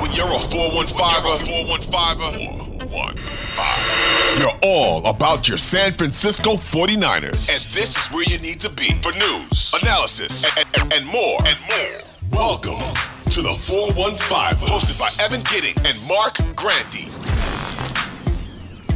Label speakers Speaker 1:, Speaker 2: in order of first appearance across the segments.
Speaker 1: When you're a 415er, 415er, 415. You're all about your San Francisco 49ers. And this is where you need to be for news, analysis, and, and, and more. And more. Welcome to the 415, hosted by Evan Gidding and Marc Grandi.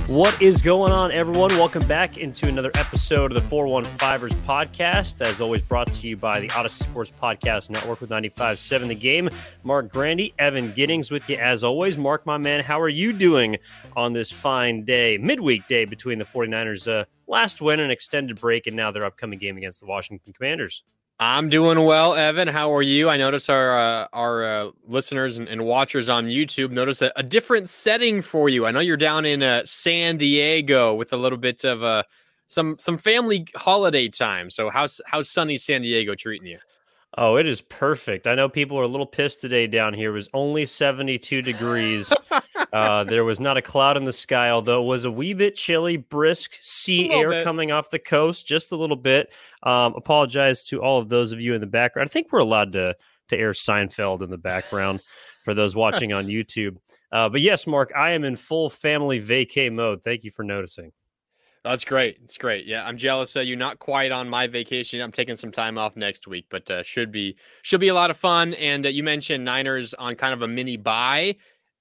Speaker 2: What is going on, everyone? Welcome back into another episode of the 415ers podcast. As always, brought to you by the Audacy Sports Podcast Network with 95.7 The Game. Marc Grandy, Evan Giddings with you as always. Marc, my man, how are you doing on this fine day, midweek day between the 49ers' uh, last win and extended break and now their upcoming game against the Washington Commanders?
Speaker 3: I'm doing well, Evan. How are you? I notice our uh, our uh, listeners and, and, watchers on YouTube notice a, a, different setting for you. I know you're down in uh, San Diego with a little bit of uh, some some family holiday time. So how's how's sunny San Diego treating you?
Speaker 2: Oh, it is perfect. I know people are a little pissed today down here. It was only 72 degrees. uh, there was not a cloud in the sky, although it was a wee bit chilly, brisk sea air bit. coming off the coast, just a little bit. Um, apologize to all of those of you in the background. I think we're allowed to to air Seinfeld in the background for those watching on YouTube. Uh, but yes, Marc, I am in full family vacay mode. Thank you for noticing.
Speaker 3: That's great. It's great. Yeah, I'm jealous of you. Not quite on my vacation. I'm taking some time off next week, but uh, should be should be a lot of fun. And uh, you mentioned Niners on kind of a mini bye,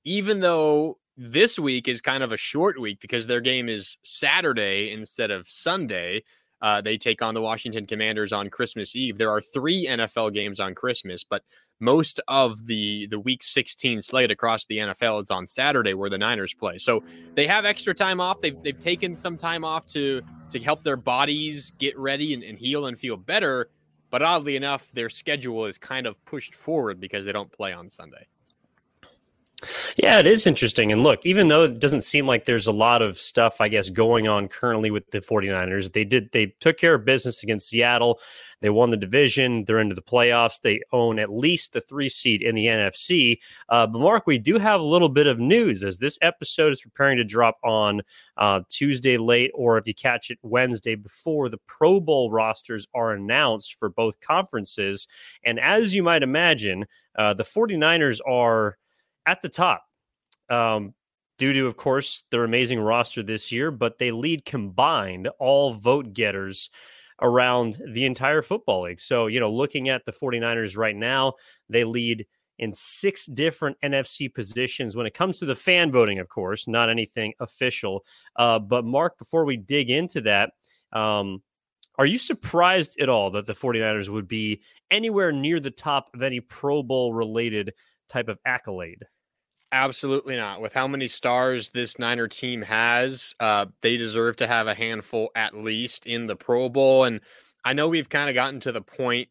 Speaker 3: even though this week is kind of a short week because their game is Saturday instead of Sunday. Uh, they take on the Washington Commanders on Christmas Eve. There are three NFL games on Christmas, but most of the the Week 16 slate across the NFL is on Saturday, where the Niners play. So they have extra time off. They've they've taken some time off to to help their bodies get ready and, and heal and feel better. But oddly enough, their schedule is kind of pushed forward because they don't play on Sunday.
Speaker 2: Yeah, it is interesting. And look, even though it doesn't seem like there's a lot of stuff, I guess, going on currently with the 49ers, they did, they took care of business against Seattle. They won the division. They're into the playoffs. They own at least the three seed in the NFC. Uh, but, Marc, we do have a little bit of news as this episode is preparing to drop on uh, Tuesday late, or if you catch it Wednesday before the Pro Bowl rosters are announced for both conferences. And as you might imagine, uh, the 49ers are at the top. Um, due to, of course, their amazing roster this year, but they lead combined all vote getters around the entire football league. So, you know, looking at the 49ers right now, they lead in six different NFC positions when it comes to the fan voting, of course, not anything official. Uh, but, Marc, before we dig into that, um, are you surprised at all that the 49ers would be anywhere near the top of any Pro Bowl related type of accolade?
Speaker 3: Absolutely not. With how many stars this Niner team has, uh, they deserve to have a handful at least in the Pro Bowl. And I know we've kind of gotten to the point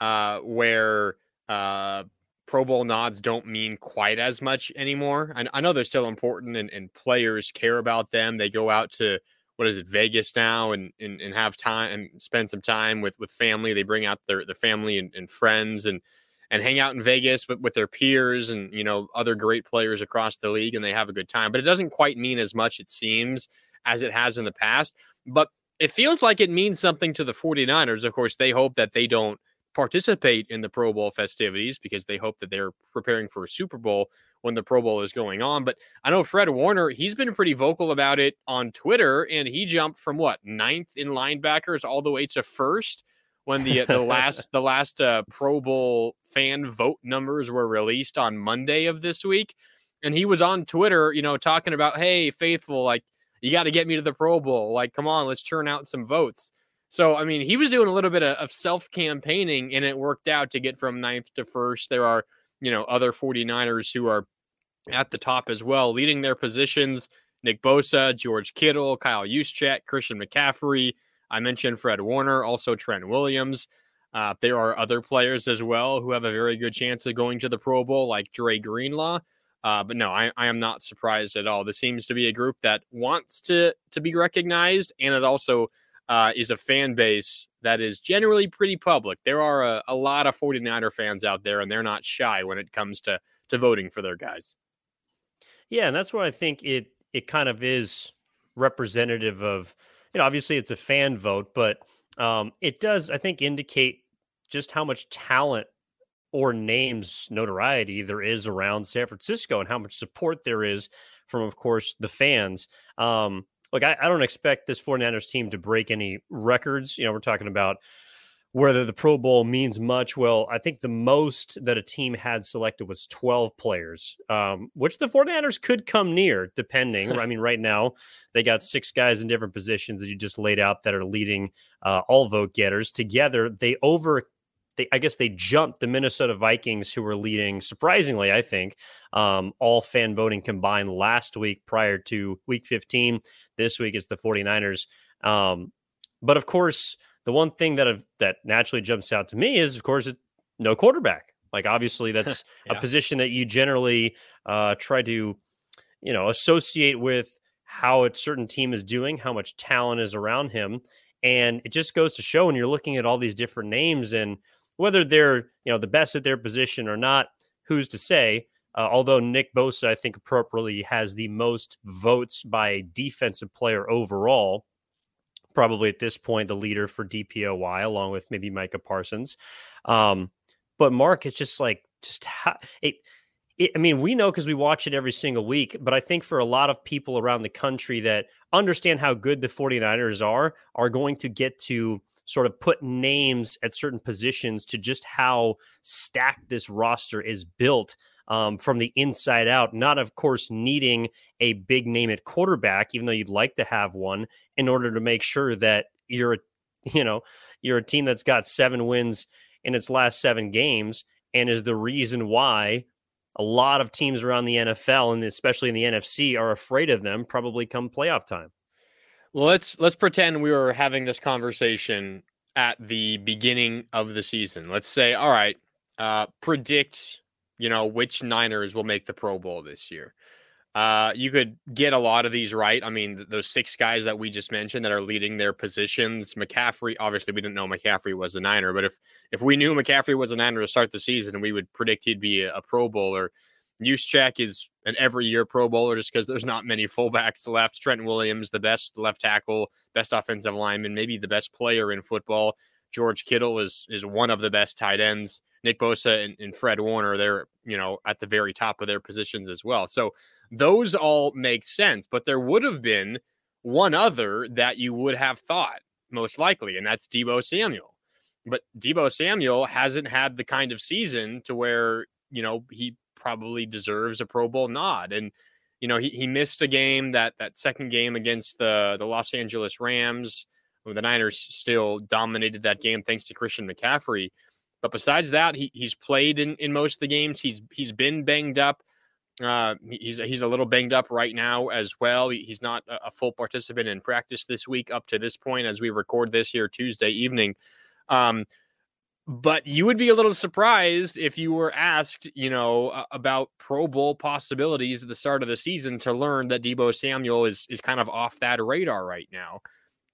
Speaker 3: uh, where uh, Pro Bowl nods don't mean quite as much anymore. I, I know they're still important and, and, players care about them. They go out to what is it, Vegas now and, and, and have time and spend some time with, with family. They bring out their, their family and, and friends and and hang out in Vegas with, with their peers and you know other great players across the league and they have a good time. But it doesn't quite mean as much it seems as it has in the past. But it feels like it means something to the 49ers. Of course, they hope that they don't participate in the Pro Bowl festivities because they hope that they're preparing for a Super Bowl when the Pro Bowl is going on. But I know Fred Warner, he's been pretty vocal about it on Twitter, and he jumped from what ninth in linebackers all the way to first when the the last the last uh, Pro Bowl fan vote numbers were released on Monday of this week, and he was on Twitter, you know, talking about, "Hey, faithful, like you got to get me to the Pro Bowl. Like, come on, let's churn out some votes." So, I mean, he was doing a little bit of, of self campaigning, and it worked out to get from ninth to first. There are, you know, other 49ers who are at the top as well, leading their positions. Nick Bosa, George Kittle, Kyle Juszczyk, Christian McCaffrey, I mentioned Fred Warner, also Trent Williams. Uh, there are other players as well who have a very good chance of going to the Pro Bowl, like Dre Greenlaw. Uh, but no, I, I, am not surprised at all. This seems to be a group that wants to to be recognized, and it also uh, is a fan base that is generally pretty public. There are a, a, lot of 49er fans out there, and they're not shy when it comes to to voting for their guys.
Speaker 2: Yeah, and that's why I think it it kind of is representative of you know obviously it's a fan vote, but um, it does I think indicate just how much talent or names notoriety there is around San Francisco and how much support there is from, of course, the fans. Um, look, I, I, don't expect this 49ers team to break any records. You know, we're talking about whether the Pro Bowl means much. Well, I think the most that a team had selected was 12 players, um, which the 49ers could come near, depending. I mean, right now, they got six guys in different positions that you just laid out that are leading uh, all vote getters. Together, they over they, I guess they jumped the Minnesota Vikings, who were leading surprisingly, I think, um, all fan voting combined last week prior to week 15. This week it's the 49ers. Um, but of course, the one thing that have, that naturally jumps out to me is, of course, it's no quarterback. Like obviously, that's yeah. a position that you generally uh, try to, you know, associate with how a certain team is doing, how much talent is around him, and it just goes to show when you're looking at all these different names and whether they're you know the best at their position or not, who's to say? Uh, although Nick Bosa, I think appropriately has the most votes by a defensive player overall, probably at this point the leader for DPOY, along with maybe Micah Parsons. Um, but Marc, it's just like just. It, I mean, we know because we watch it every single week, but I think for a lot of people around the country that understand how good the 49ers are, are going to get to sort of put names at certain positions to just how stacked this roster is built um, from the inside out. Not, of course, needing a big name at quarterback, even though you'd like to have one, in order to make sure that you're, you know, you're a team that's got seven wins in its last seven games, and is the reason why a lot of teams around the NFL and especially in the NFC are afraid of them probably come playoff time.
Speaker 3: Well, let's let's pretend we were having this conversation at the beginning of the season. Let's say, all right, uh, predict, you know, which Niners will make the Pro Bowl this year. Uh, you could get a lot of these right. I mean, those six guys that we just mentioned that are leading their positions. McCaffrey, obviously, we didn't know McCaffrey was a Niner, but if if we knew McCaffrey was a Niner to start the season, we would predict he'd be a, a Pro Bowler. Juszczyk is an every year Pro Bowler just because there's not many fullbacks left. Trent Williams, the best left tackle, best offensive lineman, maybe the best player in football. George Kittle is is one of the best tight ends. Nick Bosa and, and Fred Warner, they're you know at the very top of their positions as well. So those all make sense, but there would have been one other that you would have thought most likely, and that's Deebo Samuel. But Deebo Samuel hasn't had the kind of season to where you know he probably deserves a Pro Bowl nod. And you know, he, he missed a game that that second game against the the Los Angeles Rams. The Niners still dominated that game thanks to Christian McCaffrey. But besides that, he, he's played in, in most of the games. He's he's been banged up. Uh, he's he's a little banged up right now as well. He's not a full participant in practice this week up to this point as we record this here Tuesday evening. Um, but you would be a little surprised if you were asked, you know, about Pro Bowl possibilities at the start of the season to learn that Deebo Samuel is is kind of off that radar right now.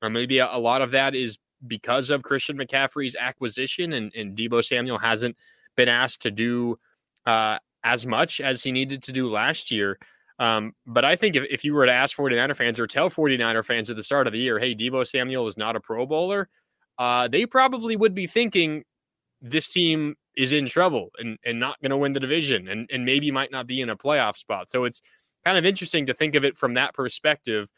Speaker 3: Or maybe a, a lot of that is because of Christian McCaffrey's acquisition, and, and Deebo Samuel hasn't been asked to do uh, as much as he needed to do last year. Um, but I think if, if you were to ask 49er fans or tell 49er fans at the start of the year, hey, Deebo Samuel is not a Pro Bowler, uh, they probably would be thinking this team is in trouble and, and not going to win the division and, and maybe might not be in a playoff spot. So it's kind of interesting to think of it from that perspective,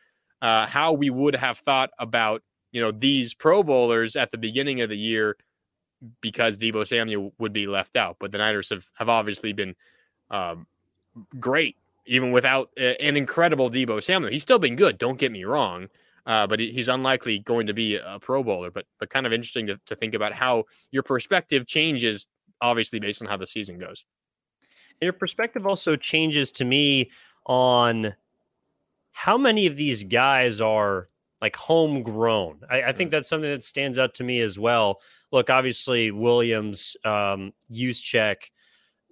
Speaker 3: uh, how we would have thought about, you know, these Pro Bowlers at the beginning of the year because Deebo Samuel would be left out. But the Niners have, have obviously been um, great, even without uh, an incredible Deebo Samuel. He's still been good, don't get me wrong uh, but he's unlikely going to be a Pro Bowler. But but kind of interesting to, to think about how your perspective changes, obviously based on how the season goes.
Speaker 2: Your perspective also changes to me on how many of these guys are like homegrown. I, I think mm. that's something that stands out to me as well. Look, obviously Williams, um, check,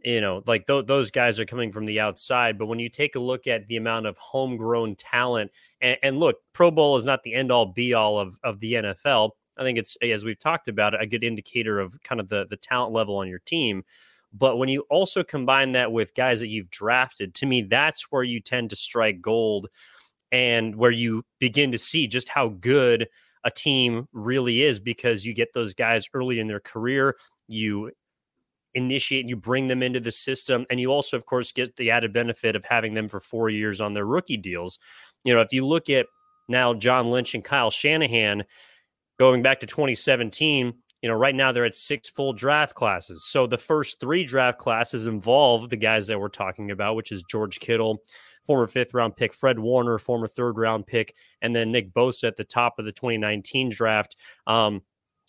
Speaker 2: you know, like th- those guys are coming from the outside. But when you take a look at the amount of homegrown talent, and, and look, Pro Bowl is not the end all be all of of the NFL. I think it's as we've talked about it, a good indicator of kind of the the talent level on your team. But when you also combine that with guys that you've drafted, to me, that's where you tend to strike gold and where you begin to see just how good a team really is because you get those guys early in their career. You initiate and you bring them into the system. And you also, of course, get the added benefit of having them for four years on their rookie deals. You know, if you look at now John Lynch and Kyle Shanahan going back to 2017, you know, right now they're at six full draft classes. So the first three draft classes involve the guys that we're talking about, which is George Kittle, former fifth round pick, Fred Warner, former third round pick, and then Nick Bosa at the top of the 2019 draft. Um,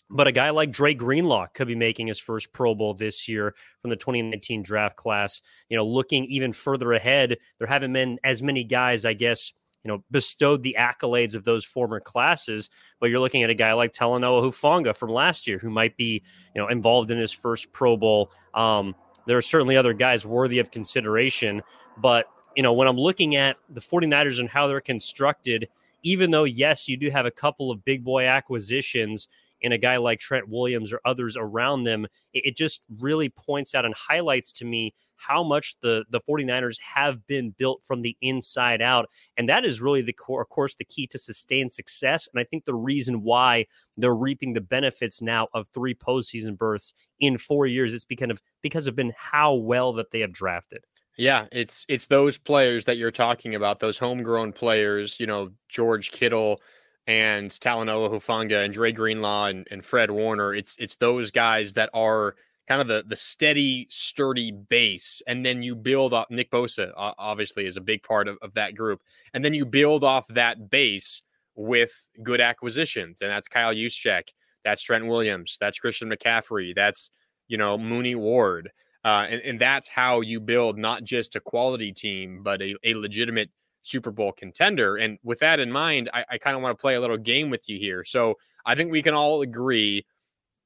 Speaker 2: but a guy like Dre Greenlaw could be making his first Pro Bowl this year from the 2019 draft class. You know, looking even further ahead, there haven't been as many guys, I guess, you know, bestowed the accolades of those former classes. But you're looking at a guy like Talanoa Hufanga from last year, who might be, you know, involved in his first Pro Bowl. Um, there are certainly other guys worthy of consideration, but you know, when I'm looking at the 49ers and how they're constructed, even though, yes, you do have a couple of big boy acquisitions in a guy like Trent Williams or others around them, it, it just really points out and highlights to me how much the the 49ers have been built from the inside out. And that is really the core of course the key to sustained success. And i think the reason why they're reaping the benefits now of three postseason berths in four years it's because of because of been how well that they have drafted
Speaker 3: yeah, it's it's those players that you're talking about, those homegrown players, you know, George Kittle and Talanoa Hufanga and Dre Greenlaw and, and Fred Warner. It's it's those guys that are kind of the the steady, sturdy base. And then you build up Nick Bosa, obviously, is a big part of, of that group. And then you build off that base with good acquisitions. And that's Kyle Juszczyk, that's Trent Williams, that's Christian McCaffrey, that's you know, Mooney Ward. Uh, and, and that's how you build not just a quality team, but a, a legitimate Super Bowl contender. And with that in mind, I, I kind of want to play a little game with you here. So I think we can all agree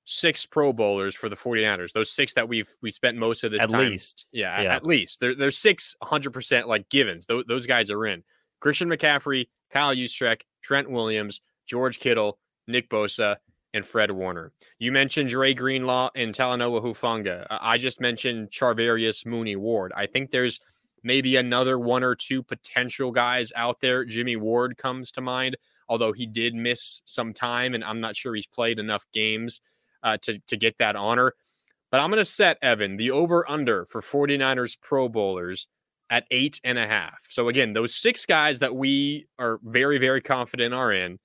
Speaker 3: six Pro Bowlers for the 49ers. Those six that we've we spent most of this
Speaker 2: at
Speaker 3: time.
Speaker 2: Least.
Speaker 3: Yeah, yeah, at least. There, there's six 100% like givens. Those, those guys are in. Christian McCaffrey, Kyle Juszczyk, Trent Williams, George Kittle, Nick Bosa, and Fred Warner. You mentioned Dre Greenlaw and Talanoa Hufanga. I just mentioned Charvarius Mooney Ward. I think there's maybe another one or two potential guys out there. Jimmy Ward comes to mind, although he did miss some time, and I'm not sure he's played enough games uh, to, to get that honor. But I'm going to set, Evan, the over under for 49ers Pro Bowlers at eight and a half. So, again, those six guys that we are very, very confident are in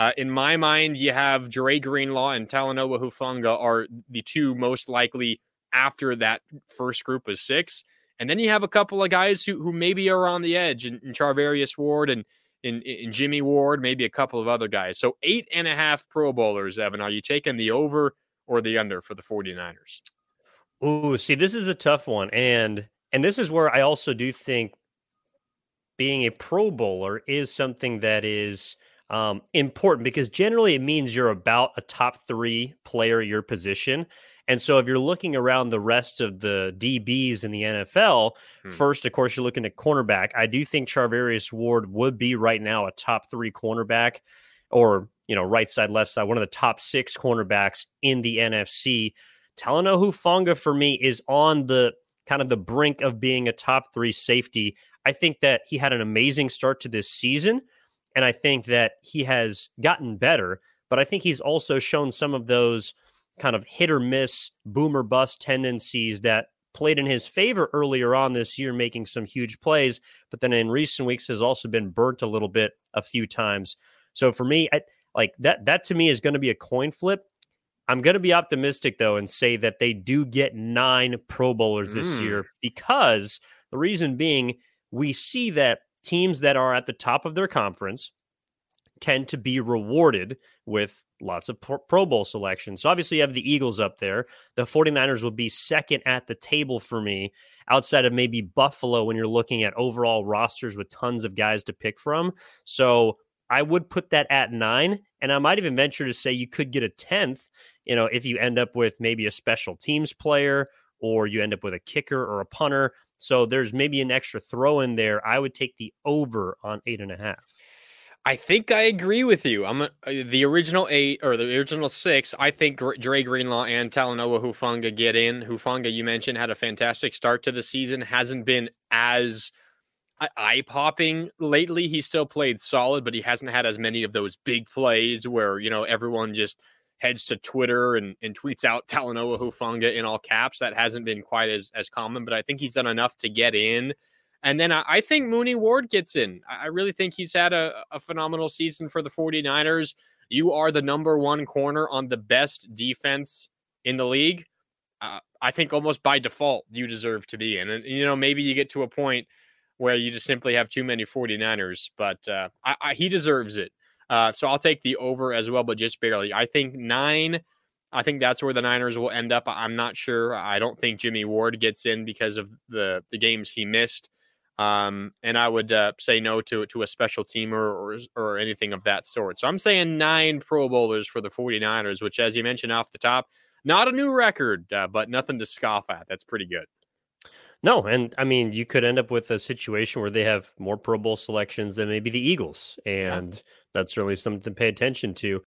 Speaker 3: uh, in my mind, you have Dre Greenlaw and Talanoa Hufanga are the two most likely after that first group of six. And then you have a couple of guys who, who maybe are on the edge in, in Charvarius Ward and in, in Jimmy Ward, maybe a couple of other guys. So eight and a half Pro Bowlers, Evan. Are you taking the over or the under for the 49ers?
Speaker 2: Ooh, see, this is a tough one. And and this is where I also do think being a Pro Bowler is something that is – um, important because generally it means you're about a top three player your position. And so if you're looking around the rest of the DBs in the NFL, hmm. first, of course, you're looking at cornerback. I do think Charvarius Ward would be right now a top three cornerback or, you know, right side, left side, one of the top six cornerbacks in the NFC. Talanoa Hufanga for me is on the kind of the brink of being a top three safety. I think that he had an amazing start to this season. And I think that he has gotten better, but I think he's also shown some of those kind of hit or miss, boomer bust tendencies that played in his favor earlier on this year, making some huge plays, but then in recent weeks has also been burnt a little bit a few times. So for me, I, like that, that to me is going to be a coin flip. I'm going to be optimistic though and say that they do get nine Pro Bowlers this mm. year because the reason being we see that teams that are at the top of their conference tend to be rewarded with lots of Pro Bowl selections. So obviously you have the Eagles up there. The 49ers will be second at the table for me outside of maybe Buffalo when you're looking at overall rosters with tons of guys to pick from. So I would put that at nine. And I might even venture to say you could get a 10th, you know, if you end up with maybe a special teams player or you end up with a kicker or a punter. So there's maybe an extra throw in there. I would take the over on eight and a half.
Speaker 3: I think I agree with you. I'm a, uh, the original eight or the original six. I think Dre Greenlaw and Talanoa Hufanga get in. Hufanga, you mentioned, had a fantastic start to the season. Hasn't been as eye popping lately. He still played solid, but he hasn't had as many of those big plays where you know everyone just heads to Twitter and, and tweets out Talanoa Hufanga in all caps. That hasn't been quite as as common, but I think he's done enough to get in. And then I, I think Mooney Ward gets in. I really think he's had a, a phenomenal season for the 49ers. You are the number one corner on the best defense in the league. Uh, I think almost by default, you deserve to be in. And, you know, maybe you get to a point where you just simply have too many 49ers, but uh, I, I, he deserves it. Uh, so I'll take the over as well, but just barely. I think nine. I think that's where the Niners will end up. I'm not sure. I don't think Jimmy Ward gets in because of the the games he missed. Um, and I would uh, say no to to a special teamer or or anything of that sort. So I'm saying nine Pro Bowlers for the 49ers, which, as you mentioned off the top, not a new record, uh, but nothing to scoff at. That's pretty good.
Speaker 2: No, and I mean, you could end up with a situation where they have more Pro Bowl selections than maybe the Eagles, and yeah. That's certainly something to pay attention to.